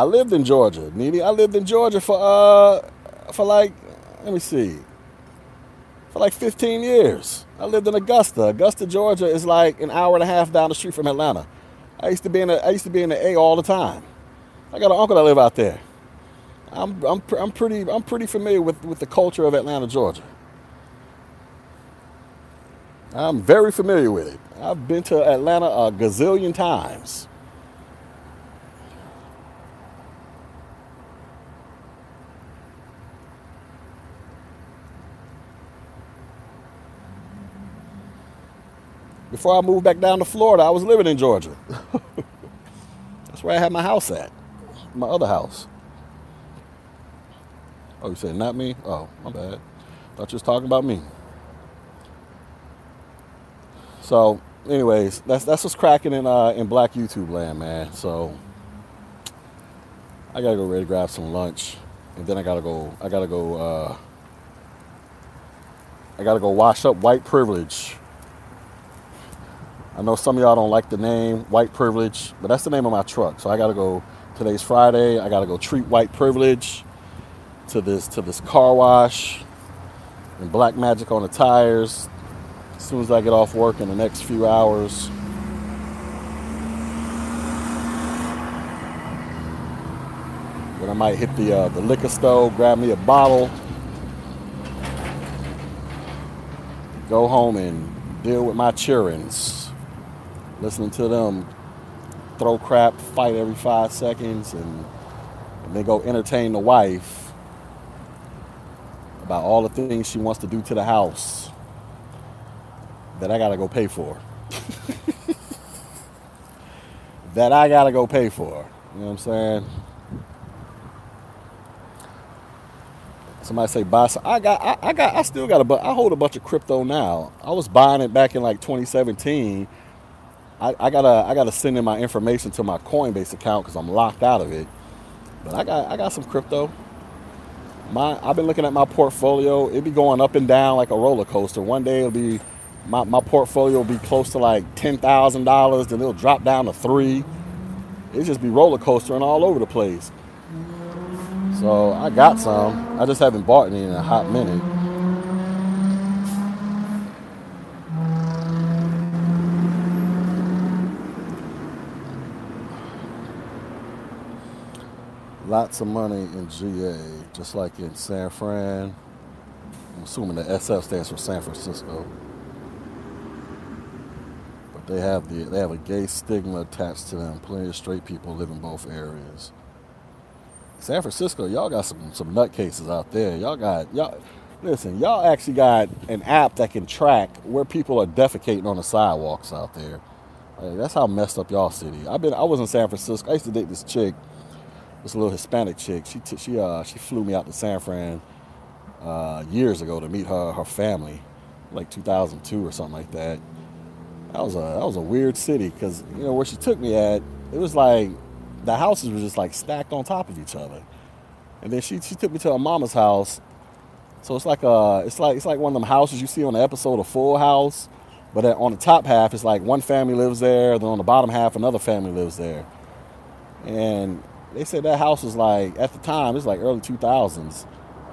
I lived in Georgia, Needy. I lived in Georgia for uh for like let me see. For like 15 years. I lived in Augusta. Augusta, Georgia is like an hour and a half down the street from Atlanta. I used to be in the, I used to be in the A all the time. I got an uncle that live out there. I'm, I'm, I'm pretty I'm pretty familiar with, with the culture of Atlanta, Georgia. I'm very familiar with it. I've been to Atlanta a gazillion times. Before I moved back down to Florida, I was living in Georgia. That's where I had my house at, my other house. Oh, you said not me? Oh, my bad. Thought you was talking about me. So, anyways, that's that's what's cracking in uh, in Black YouTube land, man. So, I gotta go ready to grab some lunch, and then I gotta go. I gotta go. Uh, I gotta go wash up white privilege I know some of y'all don't like the name White Privilege, but that's the name of my truck. So I got to go. Today's Friday. I got to go treat White Privilege to this to this car wash and black magic on the tires. As soon as I get off work in the next few hours. Then I might hit the uh, the liquor store, grab me a bottle, go home and deal with my childrens listening to them throw crap, fight every five seconds, and, and then go entertain the wife about all the things she wants to do to the house that I gotta go pay for. that I gotta go pay for. You know what I'm saying? Somebody say buy. Some. I got. I, I got. I still got a. But I hold a bunch of crypto now. I was buying it back in like 2017 I, I, gotta I gotta send in my information to my Coinbase account because I'm locked out of it. But I got I got some crypto. My I've been looking at my portfolio. It be going up and down like a roller coaster. One day it'll be my, my portfolio will be close to like ten thousand dollars, then it'll drop down to three. It just be roller coastering all over the place. So I got some. I just haven't bought any in a hot minute. Lots of money in GA, just like in San Fran. I'm assuming the SF stands for San Francisco. But they have the they have a gay stigma attached to them. Plenty of straight people live in both areas. San Francisco, y'all got some some nutcases out there. Y'all got y'all listen, y'all actually got an app that can track where people are defecating on the sidewalks out there. Like, that's how messed up y'all city. I've been I was in San Francisco. I used to date this chick this little Hispanic chick. She t- she uh she flew me out to San Fran uh, years ago to meet her her family, like 2002 or something like that. That was a that was a weird city because you know where she took me at. It was like the houses were just like stacked on top of each other, and then she she took me to her mama's house. So it's like a it's like it's like one of them houses you see on the episode of Full House, but on the top half it's like one family lives there, then on the bottom half another family lives there, and they said that house was like at the time it's like early 2000s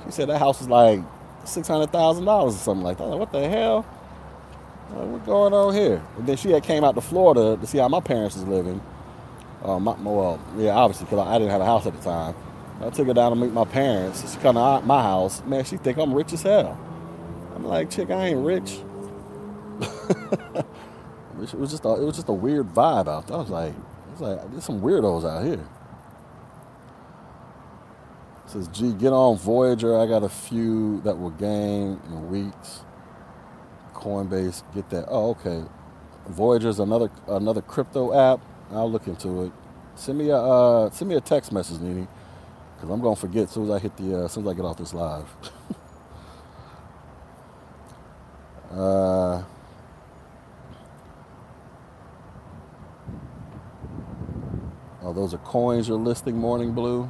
she said that house was like $600000 or something like that. Like, what the hell? Like, what's going on here? And then she had came out to florida to see how my parents was living. Uh, my, well yeah obviously because I, I didn't have a house at the time. I took her down to meet my parents. She come to my house. Man she think i'm rich as hell. I'm like chick i ain't rich. It was just a, it was just a weird vibe out there. I was like I was like there's some weirdos out here says, G, get on Voyager. I got a few that will gain in weeks. Coinbase, get that. Oh, okay. Voyager's another another crypto app. I'll look into it. Send me a uh, send me a text message, Nini, because I'm gonna forget as soon as I hit the uh, as soon as I get off this live. Uh, oh, those are coins you're listing, Morning Blue?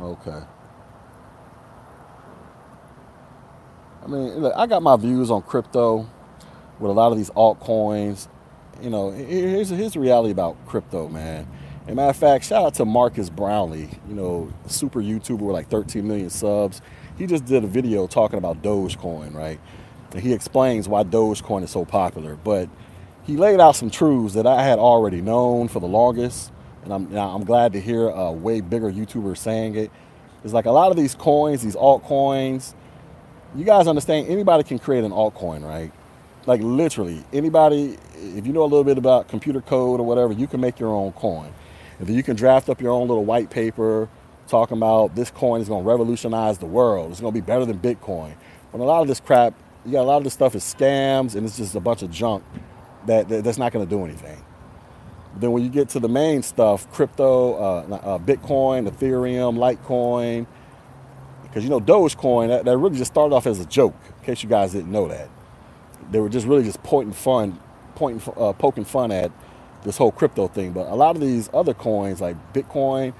Okay. I mean, look, I got my views on crypto with a lot of these altcoins. You know, here's, here's the reality about crypto, man. And matter of fact, shout out to Marques Brownlee, you know, super YouTuber with like 13 million subs. He just did a video talking about Dogecoin, right? And he explains why Dogecoin is so popular. But he laid out some truths that I had already known for the longest. And I'm, I'm glad to hear a way bigger YouTuber saying it. It's like a lot of these coins, these altcoins, you guys understand anybody can create an altcoin, right? Like literally, anybody, if you know a little bit about computer code or whatever, you can make your own coin. And then you can draft up your own little white paper talking about this coin is going to revolutionize the world. It's going to be better than Bitcoin. But a lot of this crap, you got a lot of this stuff is scams and it's just a bunch of junk that, that that's not going to do anything. Then when you get to the main stuff, crypto, uh, uh, Bitcoin, Ethereum, Litecoin, because you know Dogecoin that, that really just started off as a joke. In case you guys didn't know that, they were just really just pointing fun, pointing, uh, poking fun at this whole crypto thing. But a lot of these other coins like Bitcoin,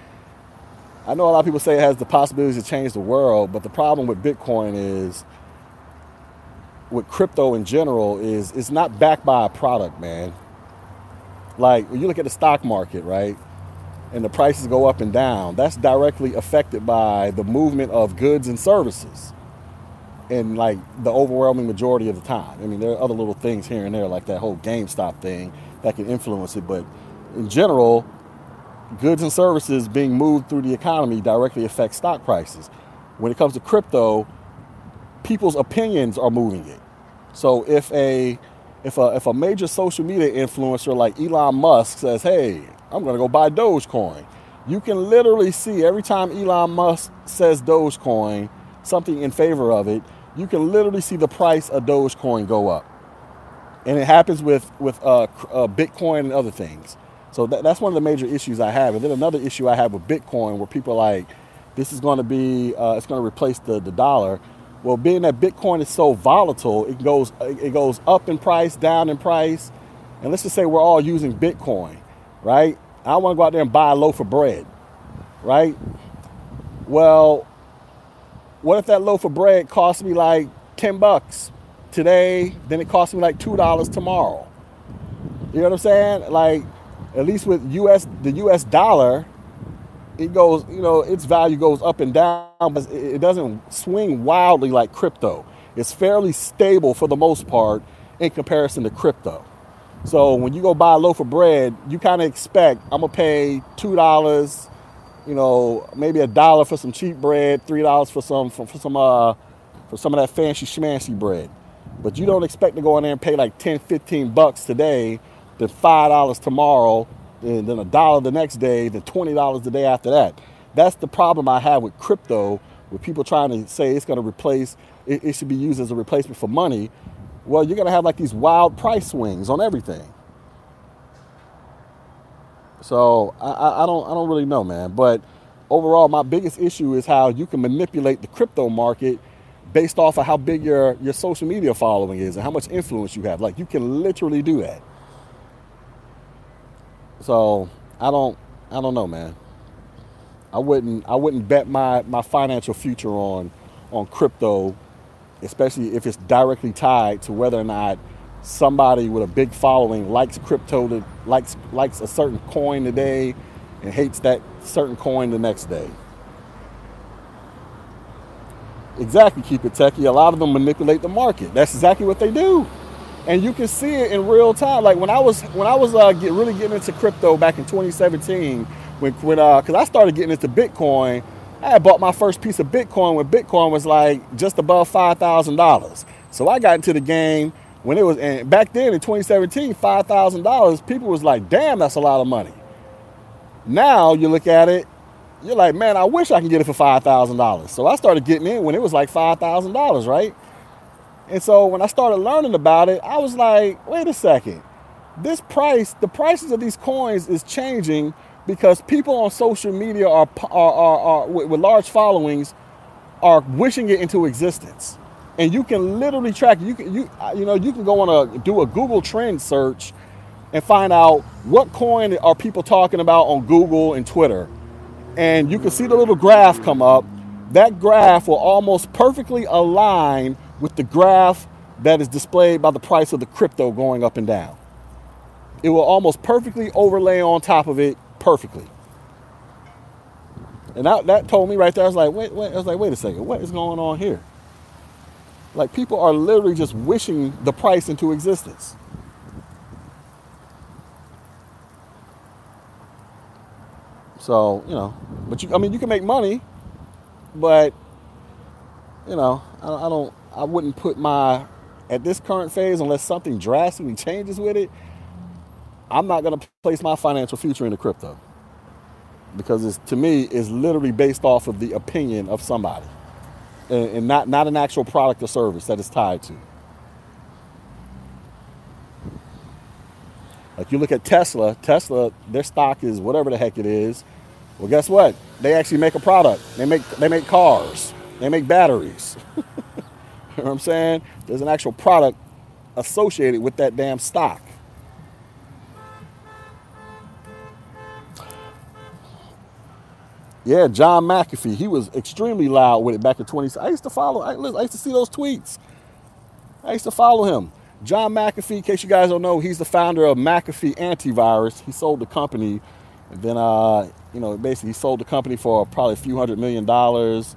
I know a lot of people say it has the possibility to change the world, but the problem with Bitcoin is with crypto in general is it's not backed by a product, man. Like when you look at the stock market, right? And the prices go up and down, that's directly affected by the movement of goods and services. And like the overwhelming majority of the time. I mean, there are other little things here and there, like that whole GameStop thing that can influence it. But in general, goods and services being moved through the economy directly affect stock prices. When it comes to crypto, people's opinions are moving it. So if a if a if a major social media influencer like Elon Musk says, "Hey, I'm going to go buy Dogecoin," you can literally see every time Elon Musk says Dogecoin, something in favor of it, you can literally see the price of Dogecoin go up and it happens with with uh, uh, Bitcoin and other things. So that, that's one of the major issues I have. And then another issue I have with Bitcoin, where people like, this is going to be, uh, it's going to replace the, the dollar. Well, being that Bitcoin is so volatile, it goes it goes up in price, down in price. And let's just say we're all using Bitcoin, right? I want to go out there and buy a loaf of bread, right? Well, what if that loaf of bread costs me like 10 bucks? today, then it costs me like two dollars tomorrow. You know what I'm saying? Like, at least with US the US dollar, it goes, you know, its value goes up and down, but it doesn't swing wildly like crypto. It's fairly stable for the most part in comparison to crypto. So when you go buy a loaf of bread, you kind of expect I'm gonna pay two dollars, you know, maybe a dollar for some cheap bread, three dollars for some for, for some uh for some of that fancy schmancy bread. But you don't expect to go in there and pay like 10, 15 bucks today, then $5 tomorrow, and then a dollar the next day, then $20 the day after that. That's the problem I have with crypto, with people trying to say it's to replace, it, it should be used as a replacement for money. Well, you're going to have like these wild price swings on everything. So I, I, don't I don't really know, man. But overall, my biggest issue is how you can manipulate the crypto market based off of how big your, your social media following is and how much influence you have. Like you can literally do that. So I don't I don't know, man. I wouldn't I wouldn't bet my, my financial future on on crypto, especially if it's directly tied to whether or not somebody with a big following likes crypto to likes likes a certain coin today and hates that certain coin the next day. Exactly, keep it techie. A lot of them manipulate the market. That's exactly what they do, and you can see it in real time. Like when I was when I was uh, get, really getting into crypto back in 2017, when when uh, because I started getting into Bitcoin. I bought my first piece of Bitcoin when Bitcoin was like just above five thousand dollars. So I got into the game when it was, and back then in 2017, five thousand dollars. People was like, "Damn, that's a lot of money." Now you look at it, you're like, man, I wish I could get it for $5,000. So I started getting in when it was like $5,000, right? And so when I started learning about it, I was like, wait a second. This price, the prices of these coins is changing because people on social media are, are, are, are with large followings are wishing it into existence. and you can literally track. You can you uh, you know you can go on a do a Google Trend search and find out what coin are people talking about on Google and Twitter, and you can see the little graph come up. That graph will almost perfectly align with the graph that is displayed by the price of the crypto going up and down. It will almost perfectly overlay on top of it perfectly. And that, that told me right there, I was like, wait, wait, I was like, wait a second, what is going on here? Like people are literally just wishing the price into existence. So, you know, but you, I mean, you can make money, but, you know, I, I don't, I wouldn't put my, at this current phase, unless something drastically changes with it, I'm not going to place my financial future into crypto because it's, to me, it's literally based off of the opinion of somebody and, and not, not an actual product or service that it's tied to. Like you look at Tesla, Tesla, their stock is whatever the heck it is. Well, guess what? They actually make a product. They make they make cars. They make batteries. you know what I'm saying? There's an actual product associated with that damn stock. Yeah, John McAfee. He was extremely loud with it back in 20. I used to follow. I, I used to see those tweets. I used to follow him. John McAfee, in case you guys don't know, he's the founder of McAfee Antivirus. He sold the company, and then uh, you know, basically he sold the company for probably a few hundred million dollars.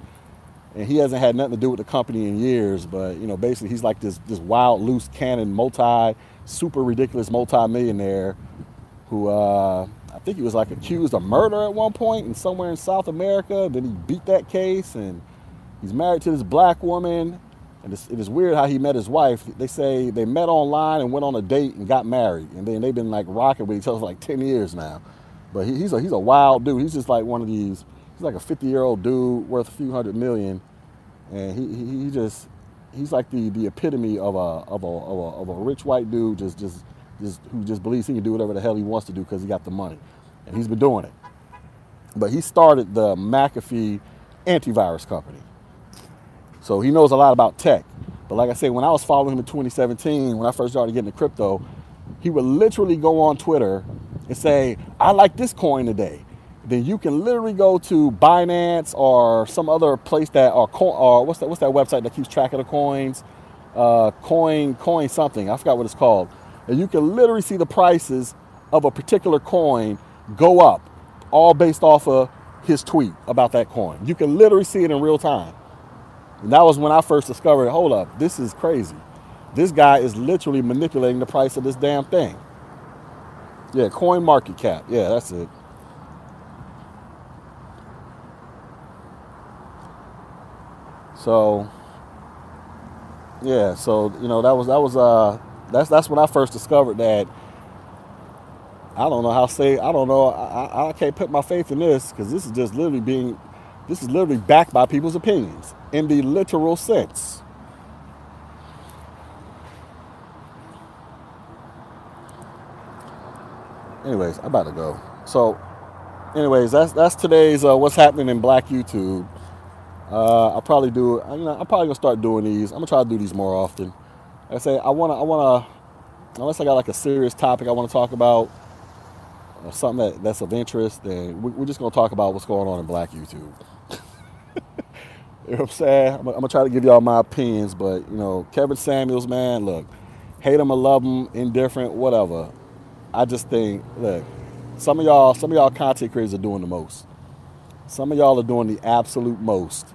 And he hasn't had nothing to do with the company in years, but you know, basically he's like this this wild, loose cannon, multi, super ridiculous multi-millionaire who uh, I think he was like accused of murder at one point and somewhere in South America. Then he beat that case and he's married to this black woman. And it's, it is weird how he met his wife. They say they met online and went on a date and got married. And then they've been like rocking with each other for like 10 years now. But he, he's, a, he's a wild dude. He's just like one of these, he's like a 50 year old dude worth a few hundred million. And he, he, he just, he's like the, the epitome of a, of, a, of, a, of a rich white dude just, just just, who just believes he can do whatever the hell he wants to do because he got the money. And he's been doing it. But he started the McAfee antivirus company. So he knows a lot about tech. But like I said, when I was following him in 2017, when I first started getting into crypto, he would literally go on Twitter and say, I like this coin today. Then you can literally go to Binance or some other place that or, or what's that what's that website that keeps track of the coins? Uh, coin coin something. I forgot what it's called and you can literally see the prices of a particular coin go up, all based off of his tweet about that coin. You can literally see it in real time. And that was when I first discovered, hold up, this is crazy. This guy is literally manipulating the price of this damn thing. Yeah, coin market cap. Yeah, that's it. So yeah, so you know that was that was uh that's that's when I first discovered that. I don't know how to say. I don't know. I, I can't put my faith in this because this is just literally being. This is literally backed by people's opinions in the literal sense. Anyways, I'm about to go. So, anyways, that's that's today's uh, what's happening in Black YouTube. Uh, I'll probably do. You know, I'm probably gonna start doing these. I'm gonna try to do these more often. I say I want to, I want to, unless I got like a serious topic I want to talk about, or something that, that's of interest, then we're just going to talk about what's going on in Black YouTube. you know what I'm saying? I'm, I'm to try to give y'all my opinions, but you know, Kevin Samuels, man, look, hate him or love him, indifferent, whatever. I just think, look, some of y'all, some of y'all content creators are doing the most. Some of y'all are doing the absolute most,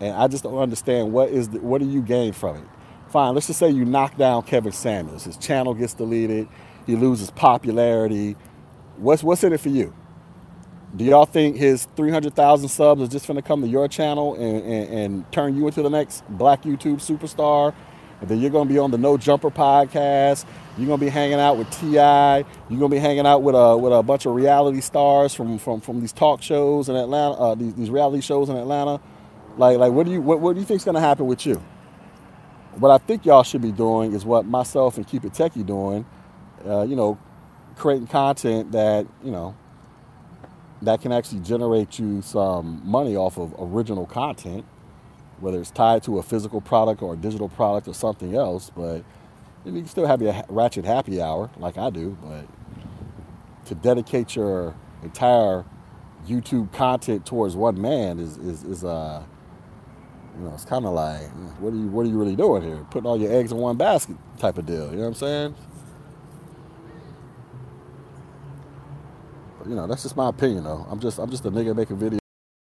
and I just don't understand what is the, what do you gain from it? Fine, let's just say you knock down Kevin Samuels. His channel gets deleted. He loses popularity. What's, what's in it for you? Do y'all think his 300,000 subs is just going to come to your channel and, and, and, turn you into the next black YouTube superstar? And then you're going to be on the No Jumper podcast. You're going to be hanging out with T.I. You're going to be hanging out with a, with a bunch of reality stars from, from, from these talk shows in Atlanta, uh, these, these reality shows in Atlanta. Like, like what do you what, what do you think is going to happen with you? What I think y'all should be doing is what myself and Keep It Techie doing. Uh, you know, creating content that you know that can actually generate you some money off of original content. whether it's tied to a physical product or a digital product or something else. But you can still have your ratchet happy hour like I do, but to dedicate your entire YouTube content towards one man is is, is uh you know, it's kind of like, what are you what are you really doing here? Putting all your eggs in one basket type of deal. You know what I'm saying? But, you know, that's just my opinion though. I'm just I'm just a nigga making videos.